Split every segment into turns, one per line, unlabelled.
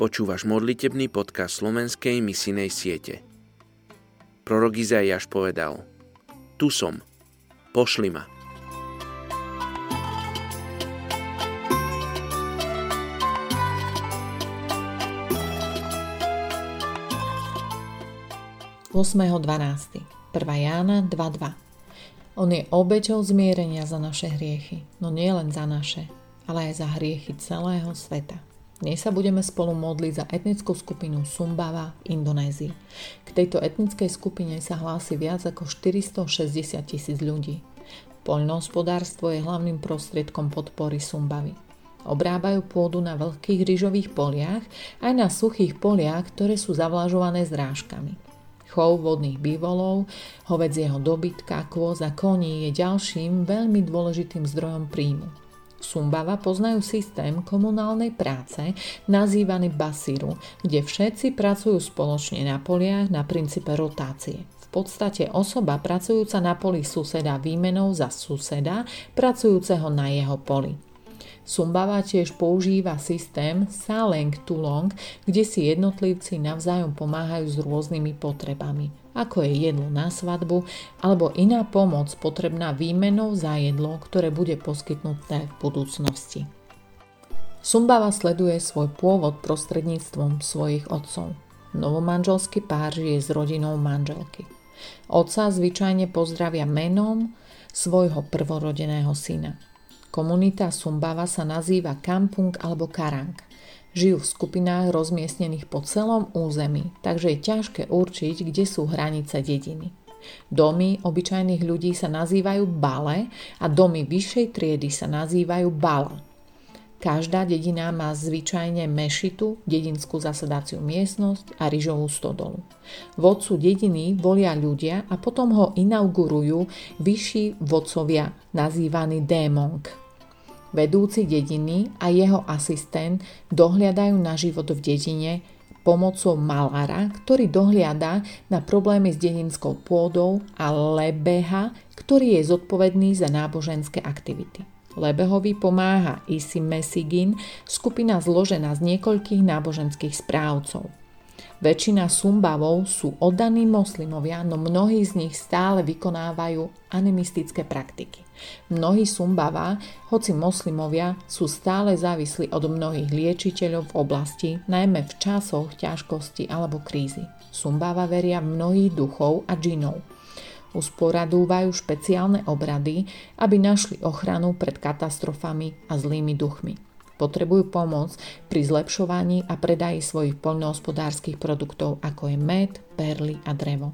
Počúvaš modlitebný podcast slovenskej misinej siete. Prorok Izaiáš povedal Tu som, pošli ma.
Osmého 12. 1. Jána 2.2 On je obeťou zmierenia za naše hriechy, no nie len za naše, ale aj za hriechy celého sveta. Dnes sa budeme spolu modliť za etnickú skupinu Sumbava v Indonézii. K tejto etnickej skupine sa hlási viac ako 460 tisíc ľudí. Poľnohospodárstvo je hlavným prostriedkom podpory Sumbavy. Obrábajú pôdu na veľkých ryžových poliach aj na suchých poliach, ktoré sú zavlažované zrážkami. Chov vodných bývolov, hovedzieho dobytka, kôz a koní je ďalším veľmi dôležitým zdrojom príjmu. Sumbava poznajú systém komunálnej práce nazývaný Basiru, kde všetci pracujú spoločne na poliach na princípe rotácie. V podstate osoba pracujúca na poli suseda výmenou za suseda pracujúceho na jeho poli. Sumbava tiež používa systém Saleng Tulong, kde si jednotlivci navzájom pomáhajú s rôznymi potrebami ako je jedlo na svadbu alebo iná pomoc potrebná výmenou za jedlo, ktoré bude poskytnuté v budúcnosti. Sumbava sleduje svoj pôvod prostredníctvom svojich otcov. Novomanželský pár žije s rodinou manželky. Otca zvyčajne pozdravia menom svojho prvorodeného syna. Komunita Sumbava sa nazýva Kampung alebo Karang – Žijú v skupinách rozmiestnených po celom území, takže je ťažké určiť, kde sú hranice dediny. Domy obyčajných ľudí sa nazývajú bale a domy vyššej triedy sa nazývajú bala. Každá dedina má zvyčajne mešitu, dedinskú zasadaciu miestnosť a ryžovú stodolu. Vodcu dediny volia ľudia a potom ho inaugurujú vyšší vodcovia nazývaní démonk. Vedúci dediny a jeho asistent dohliadajú na život v dedine pomocou malára, ktorý dohliada na problémy s dedinskou pôdou a lebeha, ktorý je zodpovedný za náboženské aktivity. Lebehovi pomáha Isi Mesigin, skupina zložená z niekoľkých náboženských správcov. Väčšina sumbavov sú oddaní moslimovia, no mnohí z nich stále vykonávajú animistické praktiky. Mnohí sumbava, hoci moslimovia, sú stále závislí od mnohých liečiteľov v oblasti, najmä v časoch ťažkosti alebo krízy. Sumbava veria v mnohých duchov a džinov. Usporadúvajú špeciálne obrady, aby našli ochranu pred katastrofami a zlými duchmi potrebujú pomoc pri zlepšovaní a predaji svojich poľnohospodárskych produktov ako je med, perly a drevo.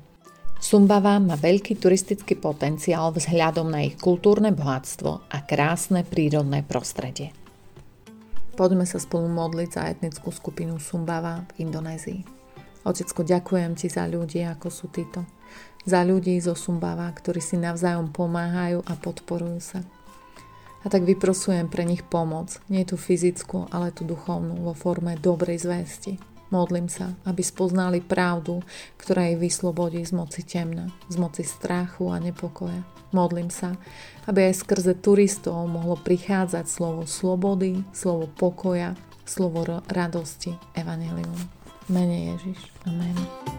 Sumbava má veľký turistický potenciál vzhľadom na ich kultúrne bohatstvo a krásne prírodné prostredie. Poďme sa spolu modliť za etnickú skupinu Sumbava v Indonézii. Otecko, ďakujem ti za ľudí, ako sú títo. Za ľudí zo Sumbava, ktorí si navzájom pomáhajú a podporujú sa. A tak vyprosujem pre nich pomoc, nie tú fyzickú, ale tú duchovnú vo forme dobrej zvesti. Modlím sa, aby spoznali pravdu, ktorá ich vyslobodí z moci temna, z moci strachu a nepokoja. Modlím sa, aby aj skrze turistov mohlo prichádzať slovo slobody, slovo pokoja, slovo radosti, evanelium. Mene Ježiš. Amen.